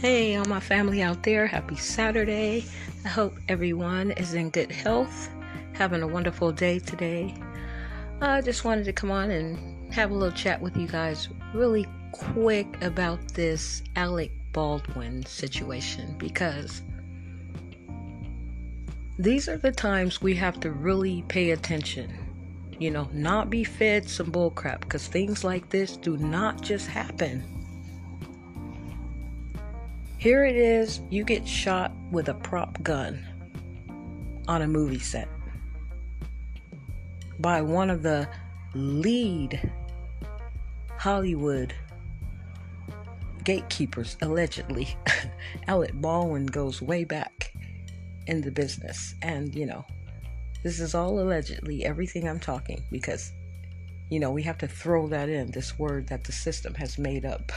Hey, all my family out there, happy Saturday. I hope everyone is in good health, having a wonderful day today. I just wanted to come on and have a little chat with you guys really quick about this Alec Baldwin situation because these are the times we have to really pay attention. You know, not be fed some bullcrap because things like this do not just happen here it is you get shot with a prop gun on a movie set by one of the lead Hollywood gatekeepers, allegedly. Alec Baldwin goes way back in the business. And, you know, this is all allegedly everything I'm talking because you know, we have to throw that in, this word that the system has made up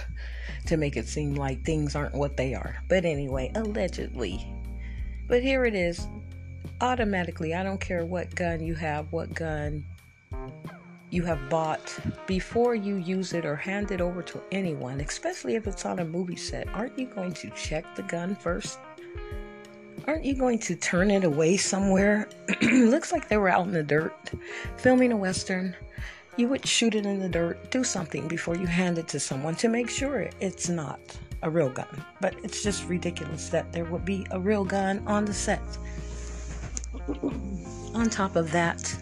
to make it seem like things aren't what they are. But anyway, allegedly. But here it is. Automatically, I don't care what gun you have, what gun you have bought, before you use it or hand it over to anyone, especially if it's on a movie set, aren't you going to check the gun first? Aren't you going to turn it away somewhere? Looks like they were out in the dirt filming a Western you would shoot it in the dirt, do something before you hand it to someone to make sure it's not a real gun. But it's just ridiculous that there would be a real gun on the set. on top of that,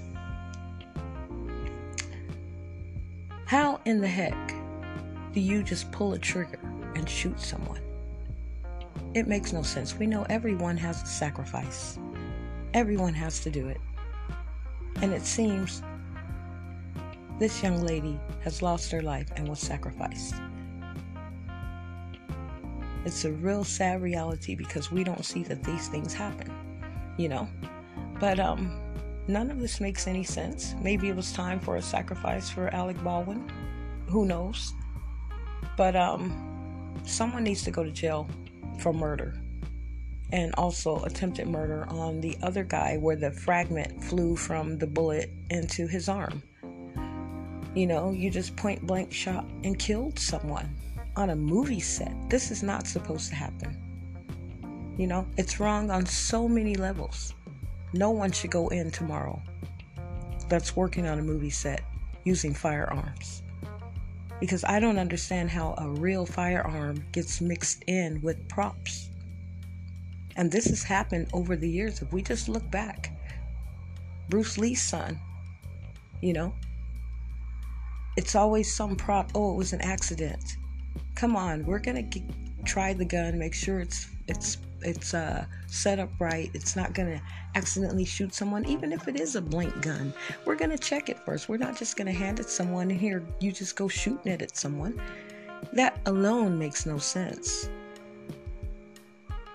how in the heck do you just pull a trigger and shoot someone? It makes no sense. We know everyone has a sacrifice, everyone has to do it. And it seems this young lady has lost her life and was sacrificed. It's a real sad reality because we don't see that these things happen, you know. But um, none of this makes any sense. Maybe it was time for a sacrifice for Alec Baldwin. Who knows? But um, someone needs to go to jail for murder and also attempted murder on the other guy where the fragment flew from the bullet into his arm. You know, you just point blank shot and killed someone on a movie set. This is not supposed to happen. You know, it's wrong on so many levels. No one should go in tomorrow that's working on a movie set using firearms. Because I don't understand how a real firearm gets mixed in with props. And this has happened over the years. If we just look back, Bruce Lee's son, you know, it's always some prop. Oh, it was an accident. Come on, we're gonna try the gun, make sure it's it's it's uh, set up right. It's not gonna accidentally shoot someone, even if it is a blank gun. We're gonna check it first. We're not just gonna hand it someone here you just go shooting it at someone. That alone makes no sense.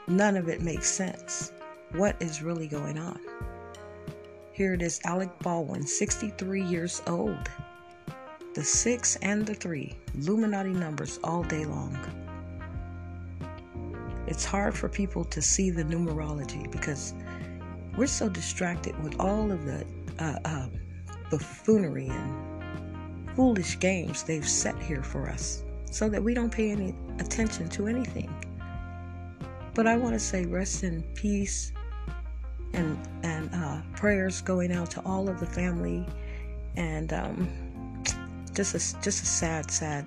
None of it makes sense. What is really going on? Here it is Alec Baldwin, 63 years old. The six and the three, Illuminati numbers all day long. It's hard for people to see the numerology because we're so distracted with all of the uh, uh, buffoonery and foolish games they've set here for us so that we don't pay any attention to anything. But I want to say rest in peace and and uh, prayers going out to all of the family and um, just a, just a sad, sad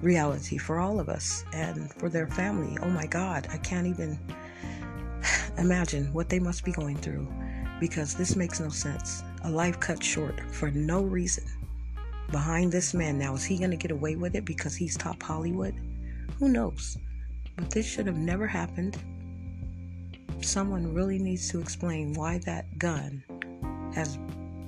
reality for all of us and for their family. Oh my God, I can't even imagine what they must be going through because this makes no sense. A life cut short for no reason. Behind this man now, is he going to get away with it because he's top Hollywood? Who knows? But this should have never happened. Someone really needs to explain why that gun has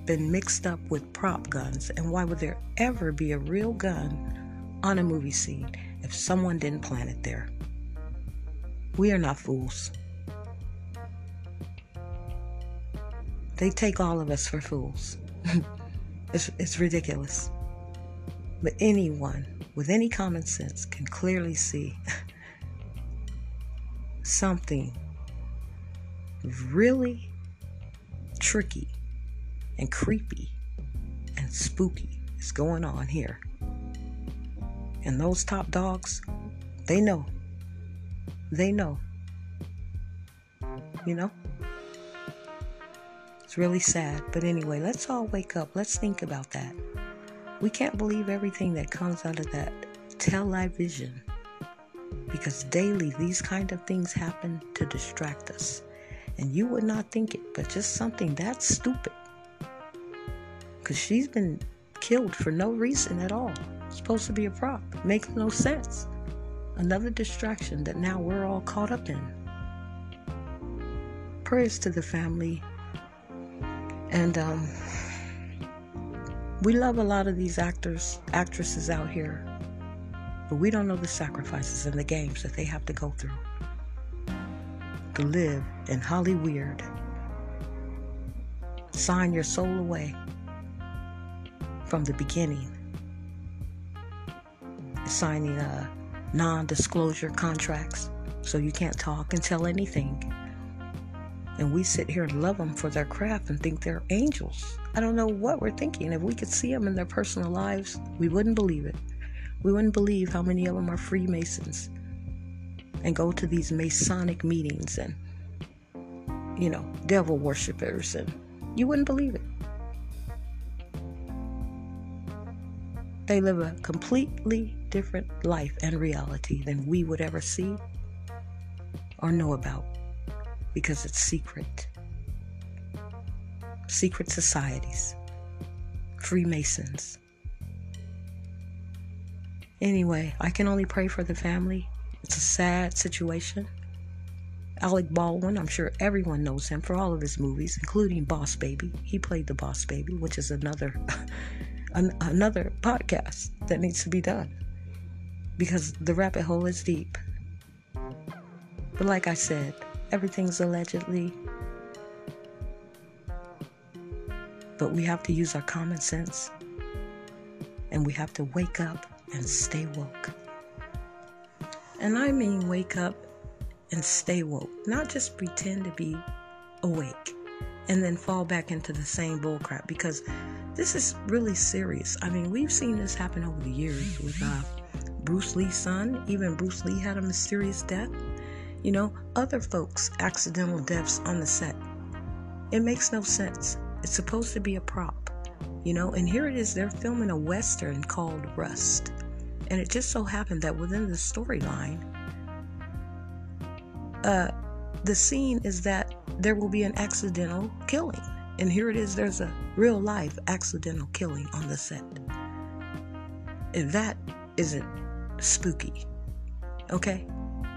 been mixed up with prop guns, and why would there ever be a real gun on a movie scene if someone didn't plant it there? We are not fools. They take all of us for fools. it's, it's ridiculous. But anyone with any common sense can clearly see something really tricky and creepy and spooky is going on here. And those top dogs, they know. They know. You know? It's really sad. But anyway, let's all wake up. Let's think about that. We can't believe everything that comes out of that television because daily these kind of things happen to distract us. And you would not think it, but just something that stupid. Because she's been killed for no reason at all. Supposed to be a prop. Makes no sense. Another distraction that now we're all caught up in. Prayers to the family. And um, we love a lot of these actors, actresses out here but we don't know the sacrifices and the games that they have to go through to live in Hollywood. Sign your soul away from the beginning. Signing uh, non disclosure contracts so you can't talk and tell anything. And we sit here and love them for their craft and think they're angels. I don't know what we're thinking. If we could see them in their personal lives, we wouldn't believe it. We wouldn't believe how many of them are Freemasons and go to these Masonic meetings and, you know, devil worshippers, and you wouldn't believe it. They live a completely different life and reality than we would ever see or know about because it's secret. Secret societies, Freemasons, Anyway, I can only pray for the family. It's a sad situation. Alec Baldwin, I'm sure everyone knows him for all of his movies, including Boss Baby. He played the Boss Baby, which is another an, another podcast that needs to be done because the rabbit hole is deep. But like I said, everything's allegedly. But we have to use our common sense and we have to wake up and stay woke. And I mean wake up and stay woke, not just pretend to be awake and then fall back into the same bullcrap because this is really serious. I mean, we've seen this happen over the years with uh, Bruce Lee's son. Even Bruce Lee had a mysterious death. You know, other folks' accidental deaths on the set. It makes no sense. It's supposed to be a prop, you know, and here it is. They're filming a Western called Rust. And it just so happened that within the storyline, uh, the scene is that there will be an accidental killing. And here it is, there's a real life accidental killing on the set. And that isn't spooky. Okay?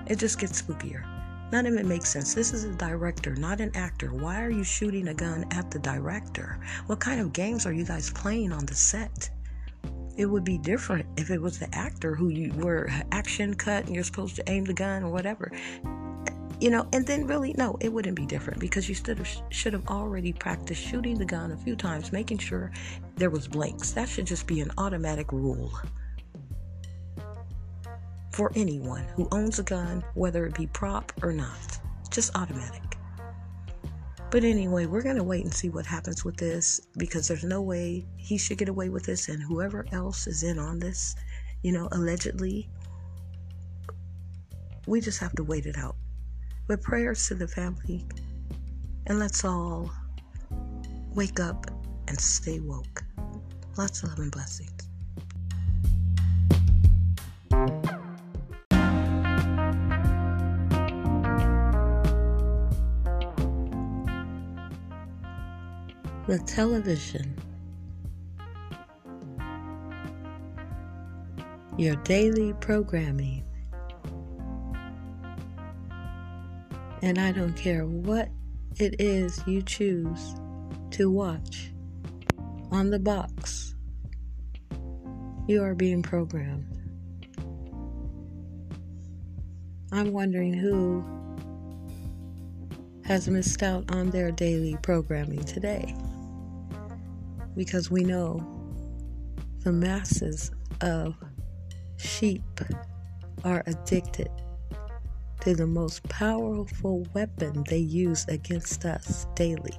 It just gets spookier. None of it makes sense. This is a director, not an actor. Why are you shooting a gun at the director? What kind of games are you guys playing on the set? it would be different if it was the actor who you were action cut and you're supposed to aim the gun or whatever you know and then really no it wouldn't be different because you should have, already practiced shooting the gun a few times making sure there was blanks that should just be an automatic rule for anyone who owns a gun whether it be prop or not just automatic but anyway, we're going to wait and see what happens with this because there's no way he should get away with this, and whoever else is in on this, you know, allegedly, we just have to wait it out. But prayers to the family, and let's all wake up and stay woke. Lots of love and blessings. the television, your daily programming. And I don't care what it is you choose to watch on the box, you are being programmed. I'm wondering who has missed out on their daily programming today because we know the masses of sheep are addicted to the most powerful weapon they use against us daily.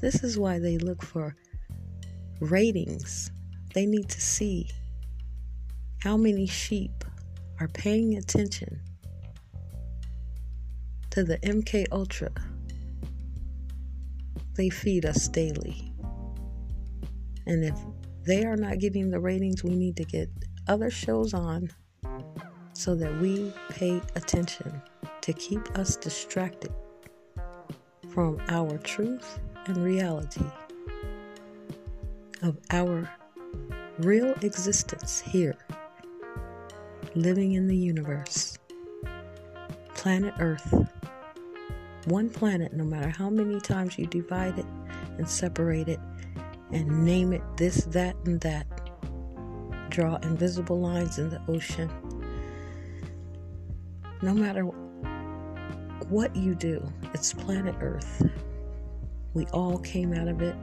This is why they look for ratings. They need to see how many sheep are paying attention to the MK Ultra. They feed us daily. And if they are not getting the ratings, we need to get other shows on so that we pay attention to keep us distracted from our truth and reality of our real existence here, living in the universe, planet Earth. One planet, no matter how many times you divide it and separate it and name it this, that, and that, draw invisible lines in the ocean. No matter what you do, it's planet Earth. We all came out of it.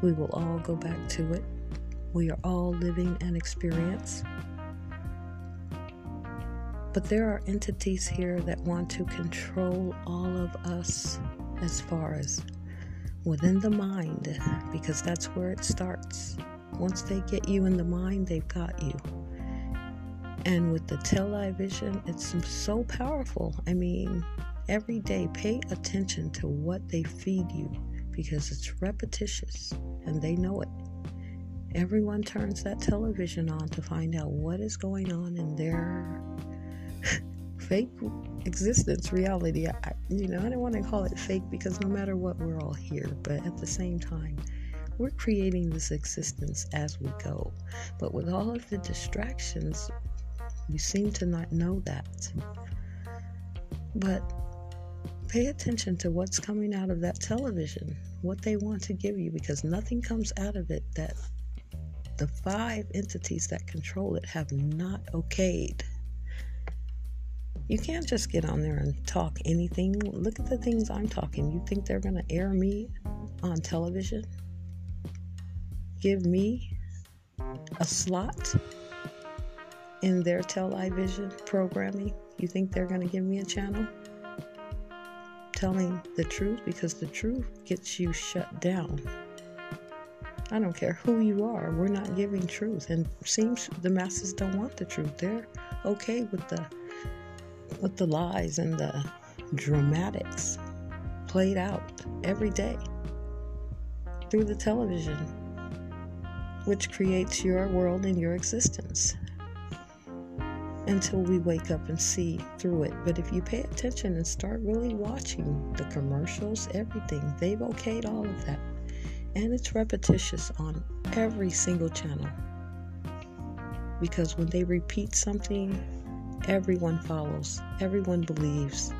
We will all go back to it. We are all living an experience. But there are entities here that want to control all of us as far as within the mind, because that's where it starts. Once they get you in the mind, they've got you. And with the television, it's so powerful. I mean, every day, pay attention to what they feed you because it's repetitious and they know it. Everyone turns that television on to find out what is going on in their fake existence, reality. I, you know, I don't want to call it fake because no matter what, we're all here. But at the same time, we're creating this existence as we go. But with all of the distractions, we seem to not know that. But pay attention to what's coming out of that television, what they want to give you, because nothing comes out of it that the five entities that control it have not okayed. You can't just get on there and talk anything. Look at the things I'm talking. You think they're going to air me on television? Give me a slot in their television programming? You think they're going to give me a channel? Telling the truth because the truth gets you shut down. I don't care who you are. We're not giving truth, and seems the masses don't want the truth. They're okay with the with the lies and the dramatics played out every day through the television, which creates your world and your existence until we wake up and see through it. But if you pay attention and start really watching the commercials, everything, they've okayed all of that and it's repetitious on every single channel. Because when they repeat something, everyone follows, everyone believes,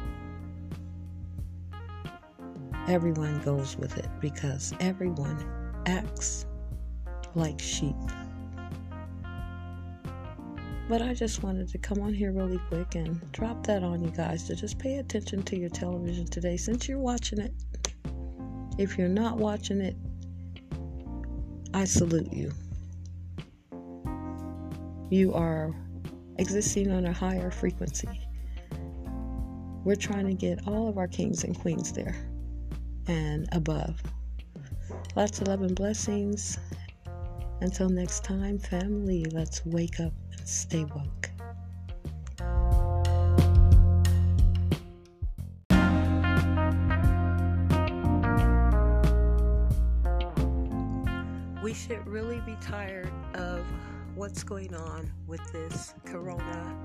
everyone goes with it because everyone acts like sheep. But I just wanted to come on here really quick and drop that on you guys to just pay attention to your television today since you're watching it. If you're not watching it, I salute you. You are existing on a higher frequency. We're trying to get all of our kings and queens there and above. Lots of love and blessings. Until next time, family, let's wake up stay woke. We should really be tired of what's going on with this corona.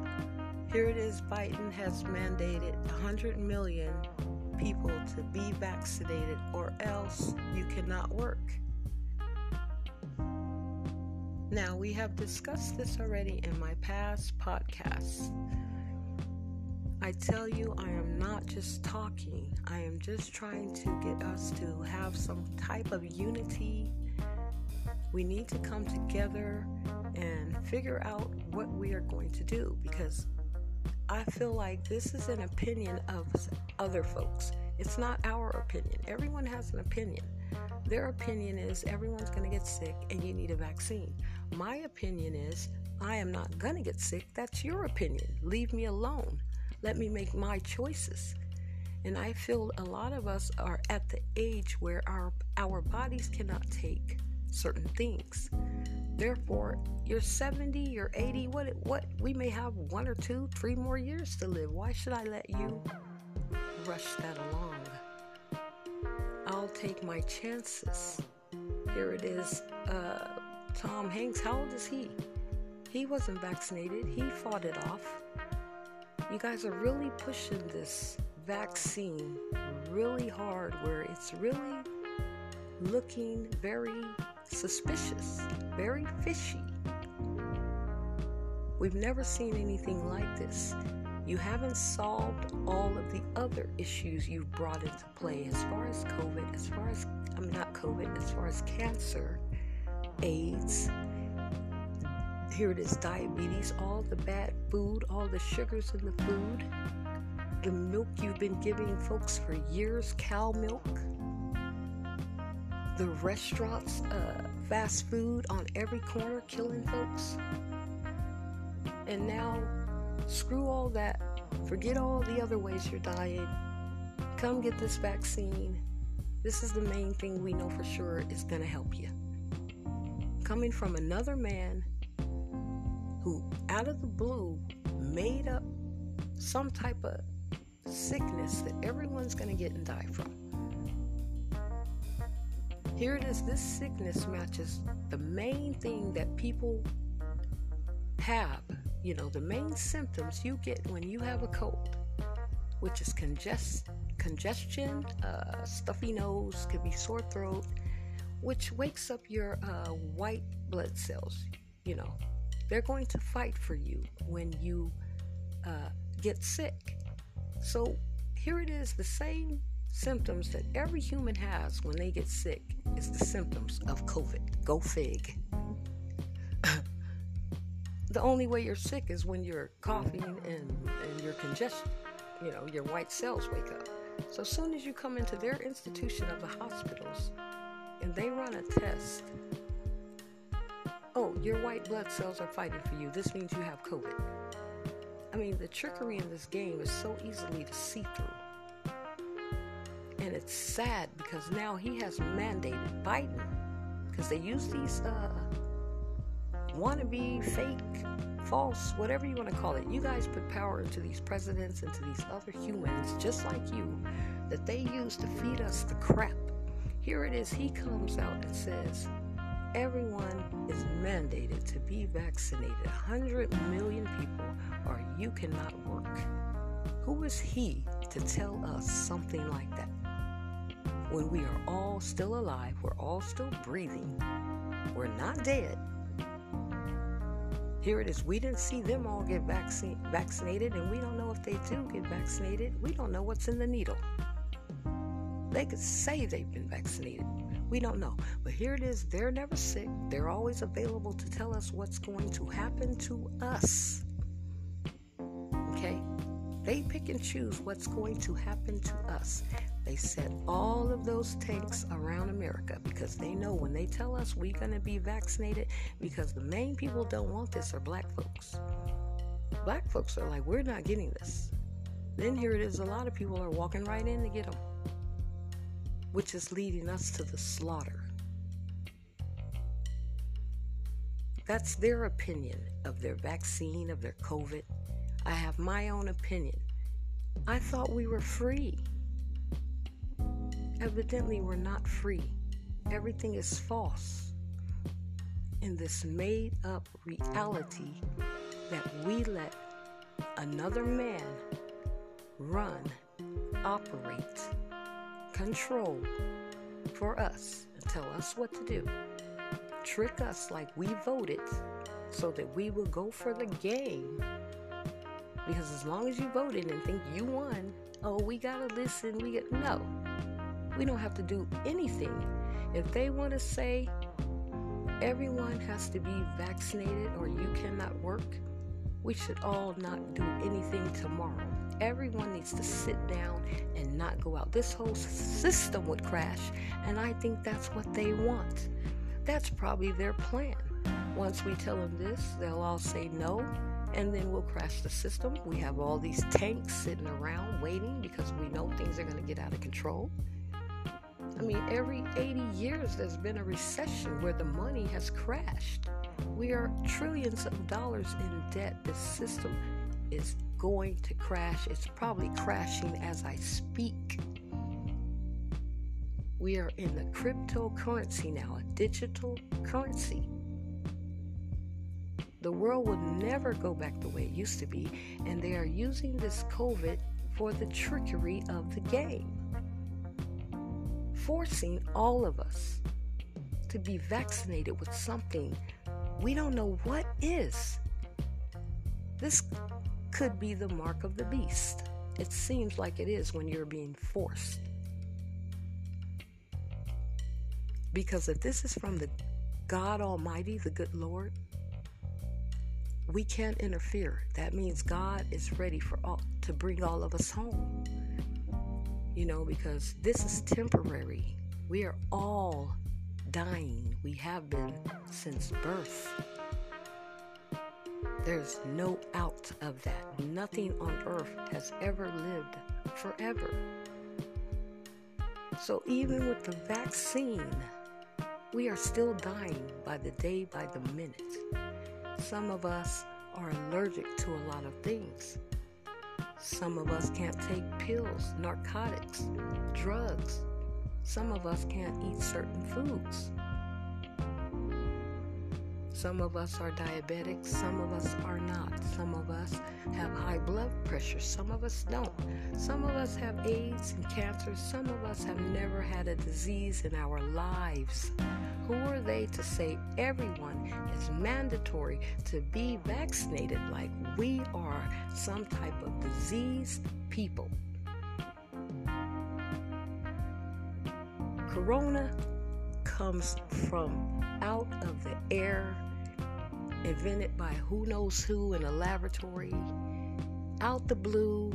Here it is Biden has mandated 100 million people to be vaccinated or else you cannot work. Now, we have discussed this already in my past podcasts. I tell you, I am not just talking, I am just trying to get us to have some type of unity we need to come together and figure out what we are going to do because I feel like this is an opinion of other folks. It's not our opinion. Everyone has an opinion. Their opinion is everyone's going to get sick and you need a vaccine. My opinion is I am not going to get sick. That's your opinion. Leave me alone. Let me make my choices. And I feel a lot of us are at the age where our our bodies cannot take certain things. Therefore, you're 70, you're 80, what what we may have one or two, three more years to live. Why should I let you rush that along. I'll take my chances. Here it is. Uh, Tom Hanks, how old is he? He wasn't vaccinated. He fought it off. You guys are really pushing this vaccine really hard, where it's really looking very suspicious, very fishy. We've never seen anything like this. You haven't solved all of the other issues you've brought into play as far as COVID, as far as, I mean, not COVID, as far as cancer, AIDS, here it is diabetes, all the bad food, all the sugars in the food, the milk you've been giving folks for years, cow milk, the restaurants, uh, fast food on every corner killing folks. And now, screw all that. Forget all the other ways you're dying. Come get this vaccine. This is the main thing we know for sure is going to help you. Coming from another man who, out of the blue, made up some type of sickness that everyone's going to get and die from. Here it is this sickness matches the main thing that people have, you know, the main symptoms you get when you have a cold, which is congest, congestion, uh, stuffy nose, could be sore throat, which wakes up your uh, white blood cells, you know, they're going to fight for you when you uh, get sick. So here it is the same symptoms that every human has when they get sick is the symptoms of COVID. Go fig. the only way you're sick is when you're coughing and, and you're congested. You know, your white cells wake up. So as soon as you come into their institution of the hospitals and they run a test oh, your white blood cells are fighting for you. This means you have COVID. I mean, the trickery in this game is so easily to see through. And it's sad because now he has mandated Biden, because they use these uh, wannabe, fake, false, whatever you want to call it. You guys put power into these presidents, into these other humans, just like you, that they use to feed us the crap. Here it is, he comes out and says, everyone is mandated to be vaccinated. 100 million people or you cannot work. Who is he to tell us something like that? When we are all still alive we're all still breathing we're not dead. Here it is. We didn't see them all get vaccine, vaccinated and we don't know if they do get vaccinated. We don't know what's in the needle they could say they've been vaccinated we don't know. But here it is. They're never sick. They're always available to tell us what's going to happen to us. Okay? They pick and choose what's going to happen to us. They set all of those tanks around America because they know when they tell us we're going to be vaccinated, because the main people don't want this are black folks. Black folks are like, we're not getting this. Then here it is, a lot of people are walking right in to get them which is leading us to the slaughter. That's their opinion of their vaccine, of their COVID. I have my own opinion. I thought we were free. Evidently, we're not free. Everything is false in this made up reality that we let another man run, operate, control for us and tell us what to do. Trick us like we voted so that we will go for the game. Because as long as you voted and think you won, oh, we gotta listen, we get no. We don't have to do anything. If they want to say everyone has to be vaccinated or you cannot work, we should all not do anything tomorrow. Everyone needs to sit down and not go out. This whole system would crash, and I think that's what they want. That's probably their plan. Once we tell them this, they'll all say no, and then we'll crash the system. We have all these tanks sitting around waiting because we know things are going to get out of control. I mean, every 80 years there's been a recession where the money has crashed. We are trillions of dollars in debt. The system is going to crash. It's probably crashing as I speak. We are in the cryptocurrency now, a digital currency. The world will never go back the way it used to be, and they are using this COVID for the trickery of the game, forcing all of us to be vaccinated with something we don't know what is. This could be the mark of the beast. It seems like it is when you're being forced. Because if this is from the God Almighty, the good Lord, we can't interfere. That means God is ready for all to bring all of us home. You know, because this is temporary. We are all dying. We have been since birth. There's no out of that. Nothing on earth has ever lived forever. So even with the vaccine, we are still dying by the day, by the minute. Some of us are allergic to a lot of things. Some of us can't take pills, narcotics, drugs. Some of us can't eat certain foods. Some of us are diabetics, some of us are not. Some of us have high blood pressure, some of us don't. Some of us have AIDS and cancer, some of us have never had a disease in our lives. Who are they to say everyone is mandatory to be vaccinated like we are some type of diseased people? Corona comes from out of the air invented by who knows who in a laboratory, out the blue.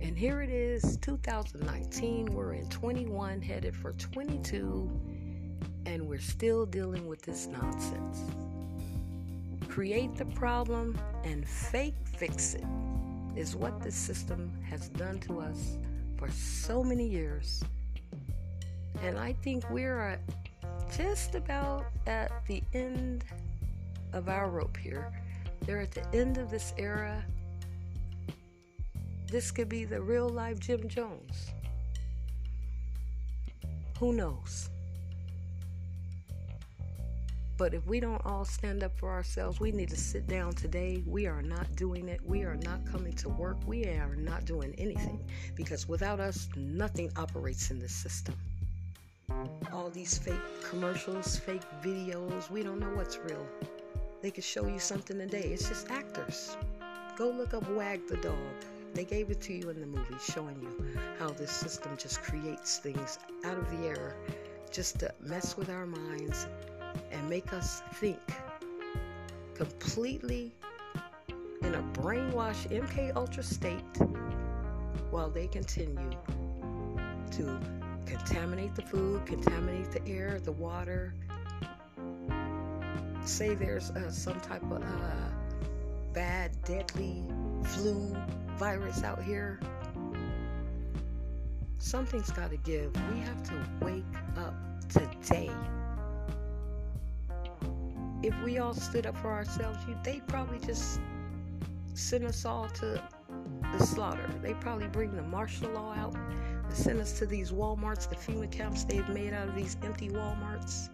And here it is, 2019. We're in 21, headed for 22, and we're still dealing with this nonsense. Create the problem and fake fix it is what this system has done to us for so many years. And I think we're just about at the end of our rope here. They're at the end of this era. This could be the real life Jim Jones. Who knows? But if we don't all stand up for ourselves, we need to sit down today. We are not doing it. We are not coming to work. We are not doing anything because without us, nothing operates in this system. All these fake commercials, fake videos, we don't know what's real. They could show you something today. It's just actors. Go look up Wag the Dog. They gave it to you in the movie, showing you how this system just creates things out of the air just to mess with our minds and make us think completely in a brainwashed MK Ultra state while they continue to contaminate the food, contaminate the air, the water, say there's uh, some type of uh, bad, deadly flu virus out here, something's got to give. We have to wake up today. If we all stood up for ourselves, they'd probably just send us all to the slaughter. They probably bring the martial law out send us to these Walmarts, the FEMA camps they've made out of these empty Walmarts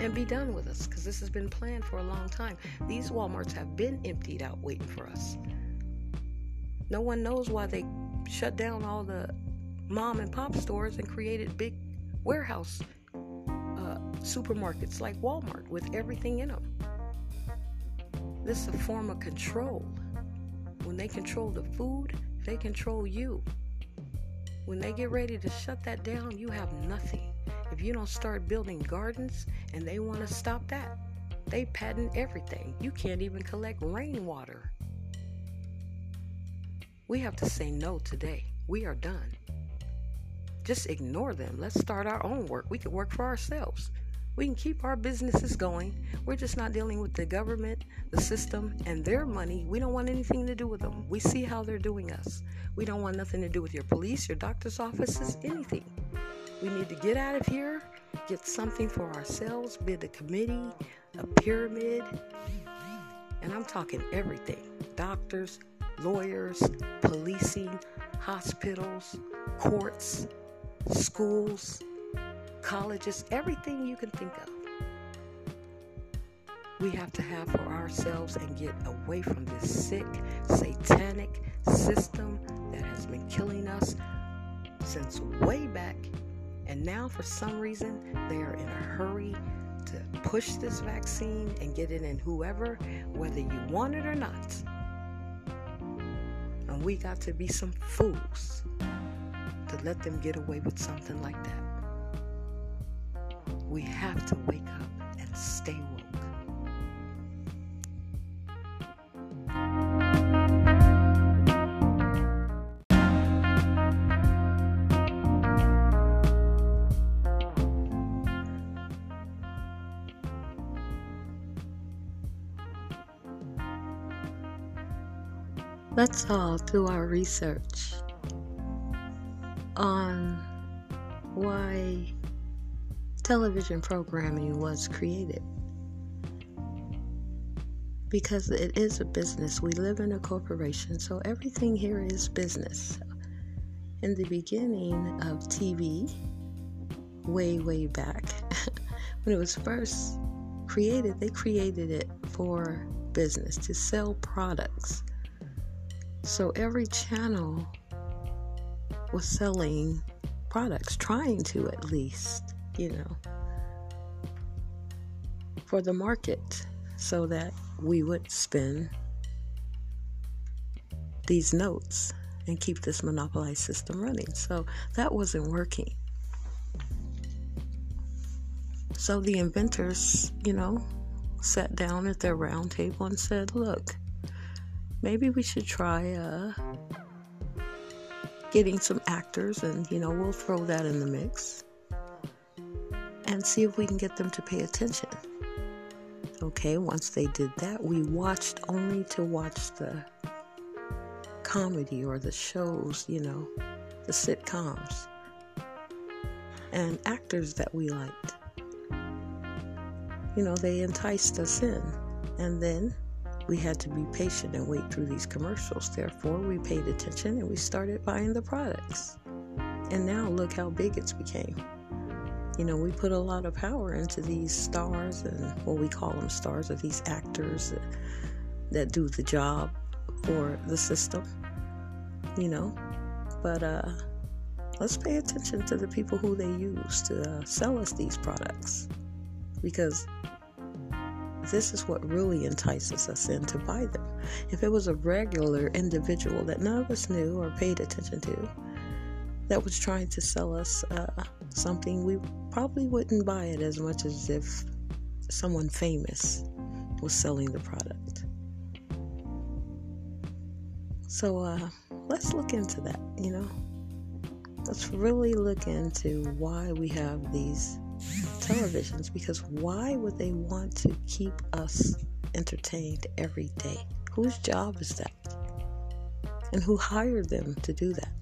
and be done with us because this has been planned for a long time. These Walmarts have been emptied out waiting for us. No one knows why they shut down all the mom and pop stores and created big warehouse uh, supermarkets like Walmart with everything in them. This is a form of control. When they control the food, they control you. When they get ready to shut that down, you have nothing. If you don't start building gardens and they want to stop that, they patent everything. You can't even collect rainwater. We have to say no today. We are done. Just ignore them. Let's start our own work. We can work for ourselves. We can keep our businesses going. We're just not dealing with the government, the system, and their money. We don't want anything to do with them. We see how they're doing us. We don't want nothing to do with your police, your doctor's offices, anything. We need to get out of here, get something for ourselves, build a committee, a pyramid, and I'm talking everything doctors, lawyers, policing, hospitals, courts, schools, colleges, everything you can think of. We have to have for ourselves and get away from this sick, satanic system that has been killing us since way back. And now, for some reason, they are in a hurry to push this vaccine and get it in whoever, whether you want it or not. And we got to be some fools to let them get away with something like that. We have to wake up and stay woke. Let's all do our research on why television programming was created. Because it is a business. We live in a corporation, so everything here is business. In the beginning of TV, way, way back, when it was first created, they created it for business to sell products. So every channel was selling products, trying to at least, you know, for the market so that we would spend these notes and keep this monopolized system running. So that wasn't working. So the inventors, you know, sat down at their round table and said, look, maybe we should try uh, getting some actors, and you know, we'll throw that in the mix and see if we can get them to pay attention. Okay, once they did that, we watched only to watch the comedy or the shows, you know, the sitcoms, and actors that we liked. You know, they enticed us in. And then we had to be patient and wait through these commercials. Therefore, we paid attention and we started buying the products. And now look how big it's became. You know, we put a lot of power into these stars and what we call them stars are these actors that, that do the job for the system. You know, but uh, let's pay attention to the people who they use to uh, sell us these products because this is what really entices us in to buy them. If it was a regular individual that none of us knew or paid attention to, that was trying to sell us uh, something, we probably wouldn't buy it as much as if someone famous was selling the product. So uh, let's look into that, you know? Let's really look into why we have these televisions because why would they want to keep us entertained every day? Whose job is that? And who hired them to do that?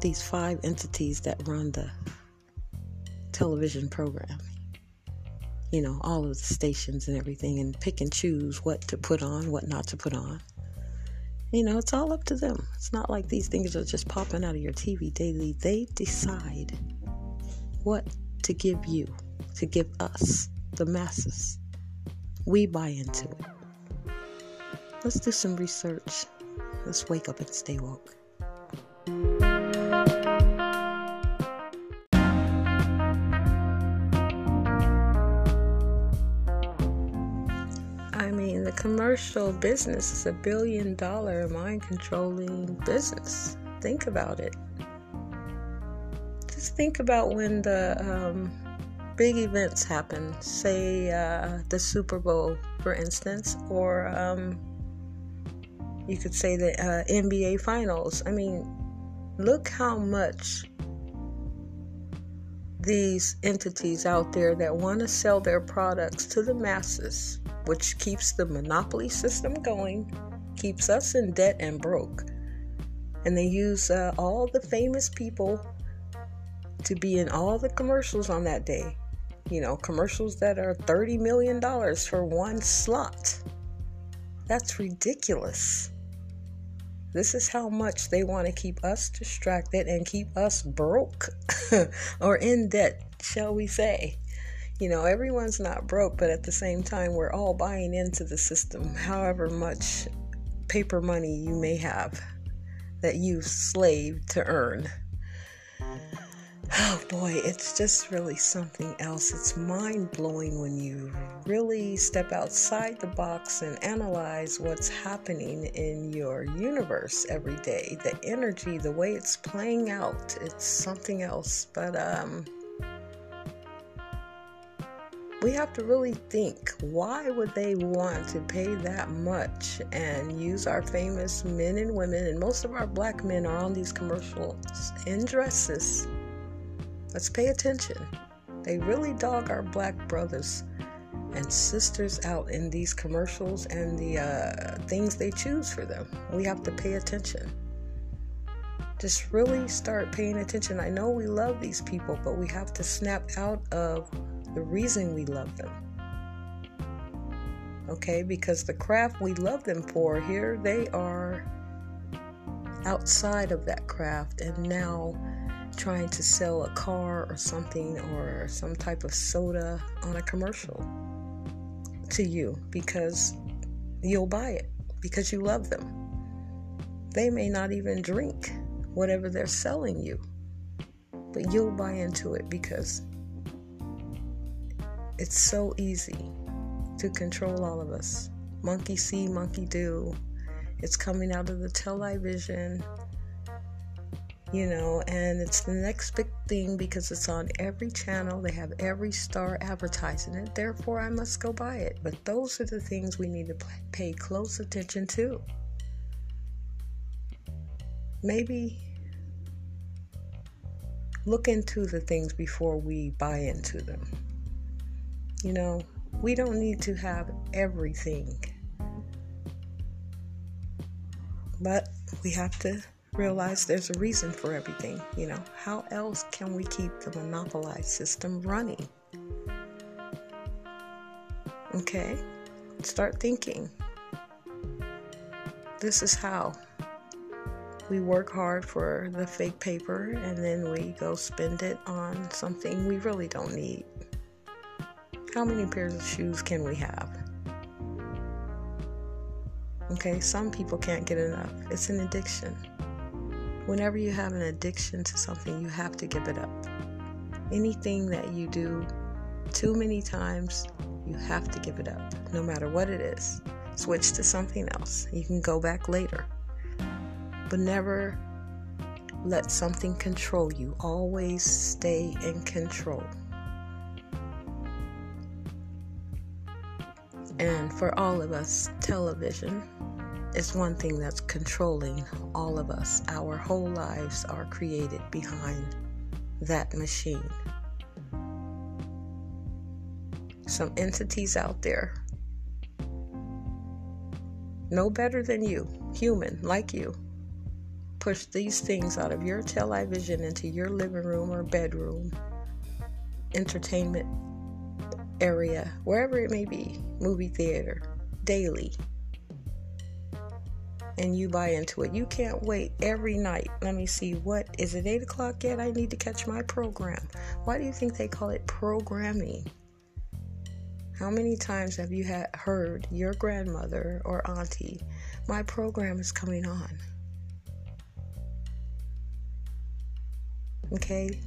These five entities that run the television programming. You know, all of the stations and everything, and pick and choose what to put on, what not to put on. You know, it's all up to them. It's not like these things are just popping out of your TV daily. They decide what to give you, to give us, the masses. We buy into it. Let's do some research. Let's wake up and stay woke. Commercial business is a billion dollar mind controlling business. Think about it just think about when the um, big events happen, say uh, the Super Bowl, for instance, or um, you could say the uh, NBA Finals. I mean, look how much these entities out there that want to sell their products to the masses, which keeps the monopoly system going, keeps us in debt and broke. And they use uh, all the famous people to be in all the commercials on that day. You know, commercials that are $30 million for one slot. That's ridiculous. This is how much they want to keep us distracted and keep us broke or in debt, shall we say. You know, everyone's not broke, but at the same time, we're all buying into the system, however much paper money you may have that you slaved to earn. Oh boy, it's just really something else. It's mind blowing when you really step outside the box and analyze what's happening in your universe every day. The energy, the way it's playing out, it's something else. But, um, we have to really think why would they want to pay that much and use our famous men and women and most of our black men are on these commercials in dresses Let's pay attention. They really dog our black brothers and sisters out in these commercials and the uh, things they choose for them. We have to pay attention. Just really start paying attention. I know we love these people, but we have to snap out of the reason we love them. Okay, because the craft we love them for, here they are outside of that craft, and now trying to sell a car or something or some type of soda on a commercial to you because you'll buy it because you love them. They may not even drink whatever they're selling you, but you'll buy into it because it's so easy to control all of us. Monkey see, monkey do. It's coming out of the television you know, and it's the next big thing because it's on every channel. They have every star advertising it. Therefore, I must go buy it. But those are the things we need to pay close attention to. Maybe look into the things before we buy into them. You know, we don't need to have everything, but we have to realize there's a reason for everything. You know, how else can we keep the monopolized system running? Okay, start thinking. This is how we work hard for the fake paper and then we go spend it on something we really don't need. How many pairs of shoes can we have? Okay, some people can't get enough. It's an addiction. Whenever you have an addiction to something, you have to give it up. Anything that you do too many times, you have to give it up, no matter what it is. Switch to something else. You can go back later. But never let something control you. Always stay in control. And for all of us, television is one thing that's controlling all of us. Our whole lives are created behind that machine. Some entities out there, no better than you, human like you, push these things out of your television into your living room or bedroom, entertainment area, wherever it may be, movie theater, daily and you buy into it. You can't wait every night. Let me see, what is it, 8 o'clock yet? I need to catch my program. Why do you think they call it programming? How many times have you heard your grandmother or auntie, my program is coming on? Okay?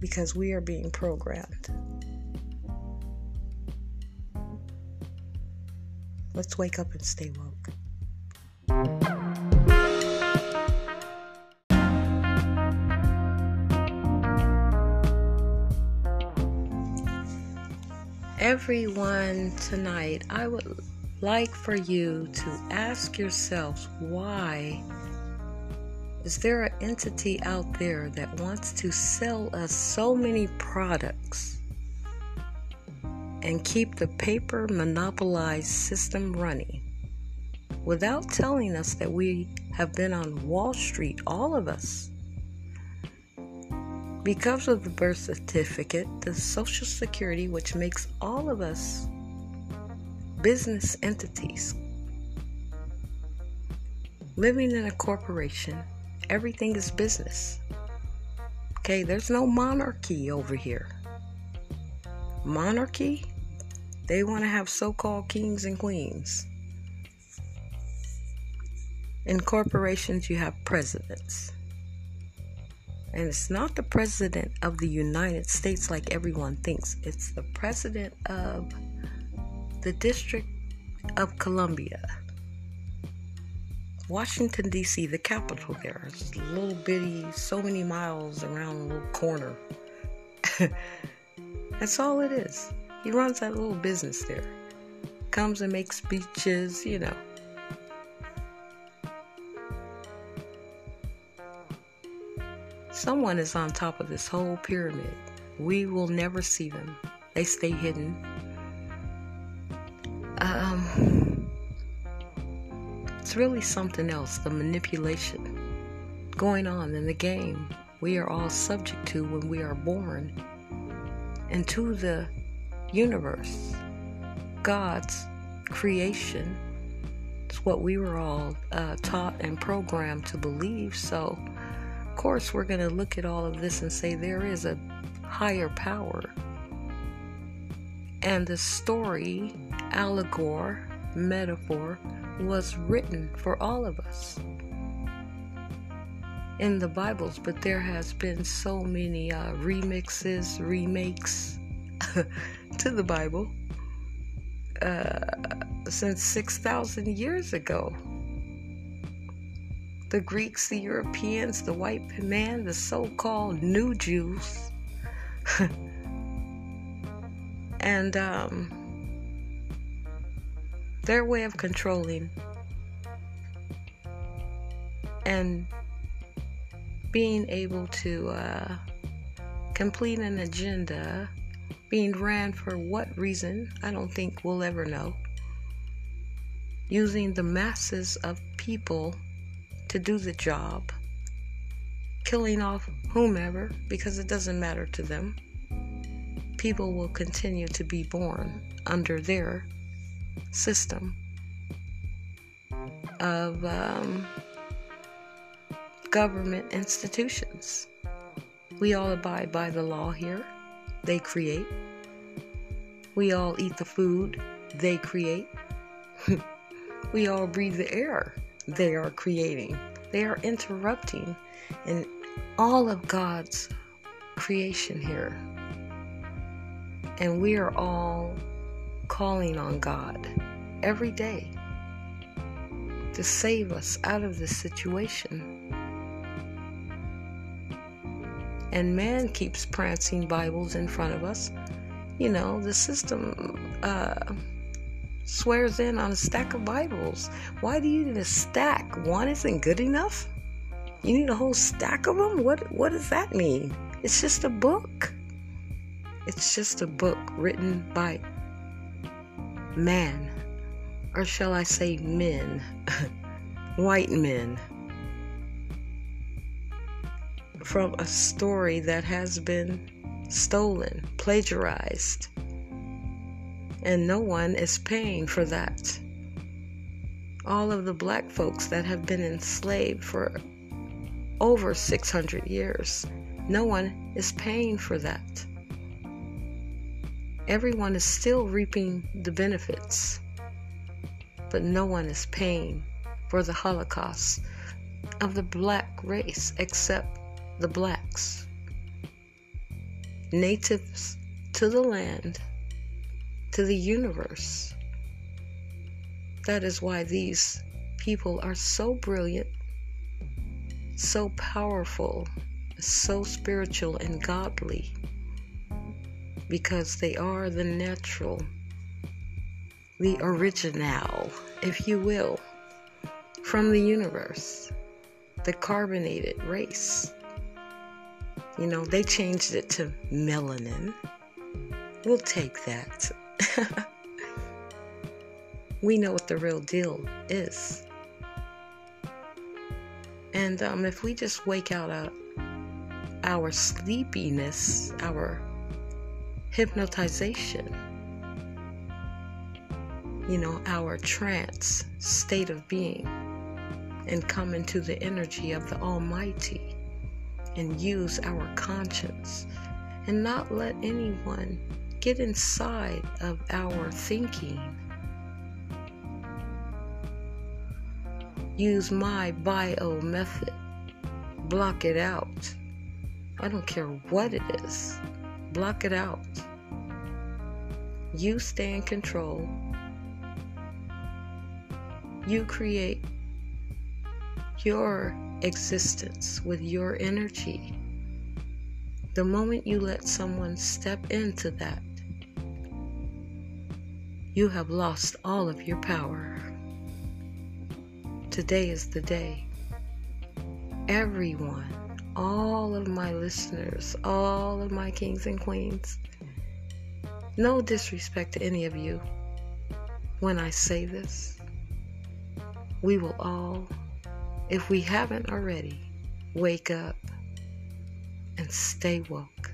Because we are being programmed. Let's wake up and stay woke. Everyone, tonight, I would like for you to ask yourselves why is there an entity out there that wants to sell us so many products and keep the paper monopolized system running? Without telling us that we have been on Wall Street, all of us. Because of the birth certificate, the Social Security, which makes all of us business entities, living in a corporation, everything is business. Okay, there's no monarchy over here. Monarchy, they want to have so called kings and queens. In corporations, you have presidents. And it's not the president of the United States like everyone thinks, it's the president of the District of Columbia. Washington, D.C., the capital there. It's a little bitty, so many miles around a little corner. That's all it is. He runs that little business there. Comes and makes speeches, you know. Someone is on top of this whole pyramid. We will never see them. They stay hidden. Um, it's really something else the manipulation going on in the game we are all subject to when we are born into the universe. God's creation. It's what we were all uh, taught and programmed to believe. So, of course, we're going to look at all of this and say there is a higher power. And the story, allegory, metaphor was written for all of us in the Bibles, but there has been so many uh, remixes, remakes to the Bible uh, since 6,000 years ago the Greeks, the Europeans, the white man, the so called new Jews. and um, their way of controlling and being able to uh, complete an agenda, being ran for what reason, I don't think we'll ever know. Using the masses of people to do the job, killing off whomever because it doesn't matter to them. People will continue to be born under their system of um, government institutions. We all abide by the law here, they create. We all eat the food they create. we all breathe the air they are creating. They are interrupting in all of God's creation here. And we are all calling on God every day to save us out of this situation. And man keeps prancing Bibles in front of us. You know, the system uh, swears in on a stack of Bibles. Why do you need a stack? One isn't good enough? You need a whole stack of them? What what does that mean? It's just a book. It's just a book written by man. Or shall I say men? White men. From a story that has been stolen, plagiarized and no one is paying for that. All of the black folks that have been enslaved for over 600 years, no one is paying for that. Everyone is still reaping the benefits, but no one is paying for the Holocaust of the black race except the blacks. Natives to the land to the universe. That is why these people are so brilliant, so powerful, so spiritual and godly, because they are the natural, the original, if you will, from the universe, the carbonated race. You know, they changed it to melanin. We'll take that. we know what the real deal is. And um, if we just wake out of our sleepiness, our hypnotization, you know, our trance state of being, and come into the energy of the Almighty and use our conscience and not let anyone get inside of our thinking. Use my bio method. Block it out. I don't care what it is. Block it out. You stay in control. You create your existence with your energy. The moment you let someone step into that, you have lost all of your power. Today is the day. Everyone, all of my listeners, all of my kings and queens, no disrespect to any of you when I say this. We will all, if we haven't already, wake up and stay woke.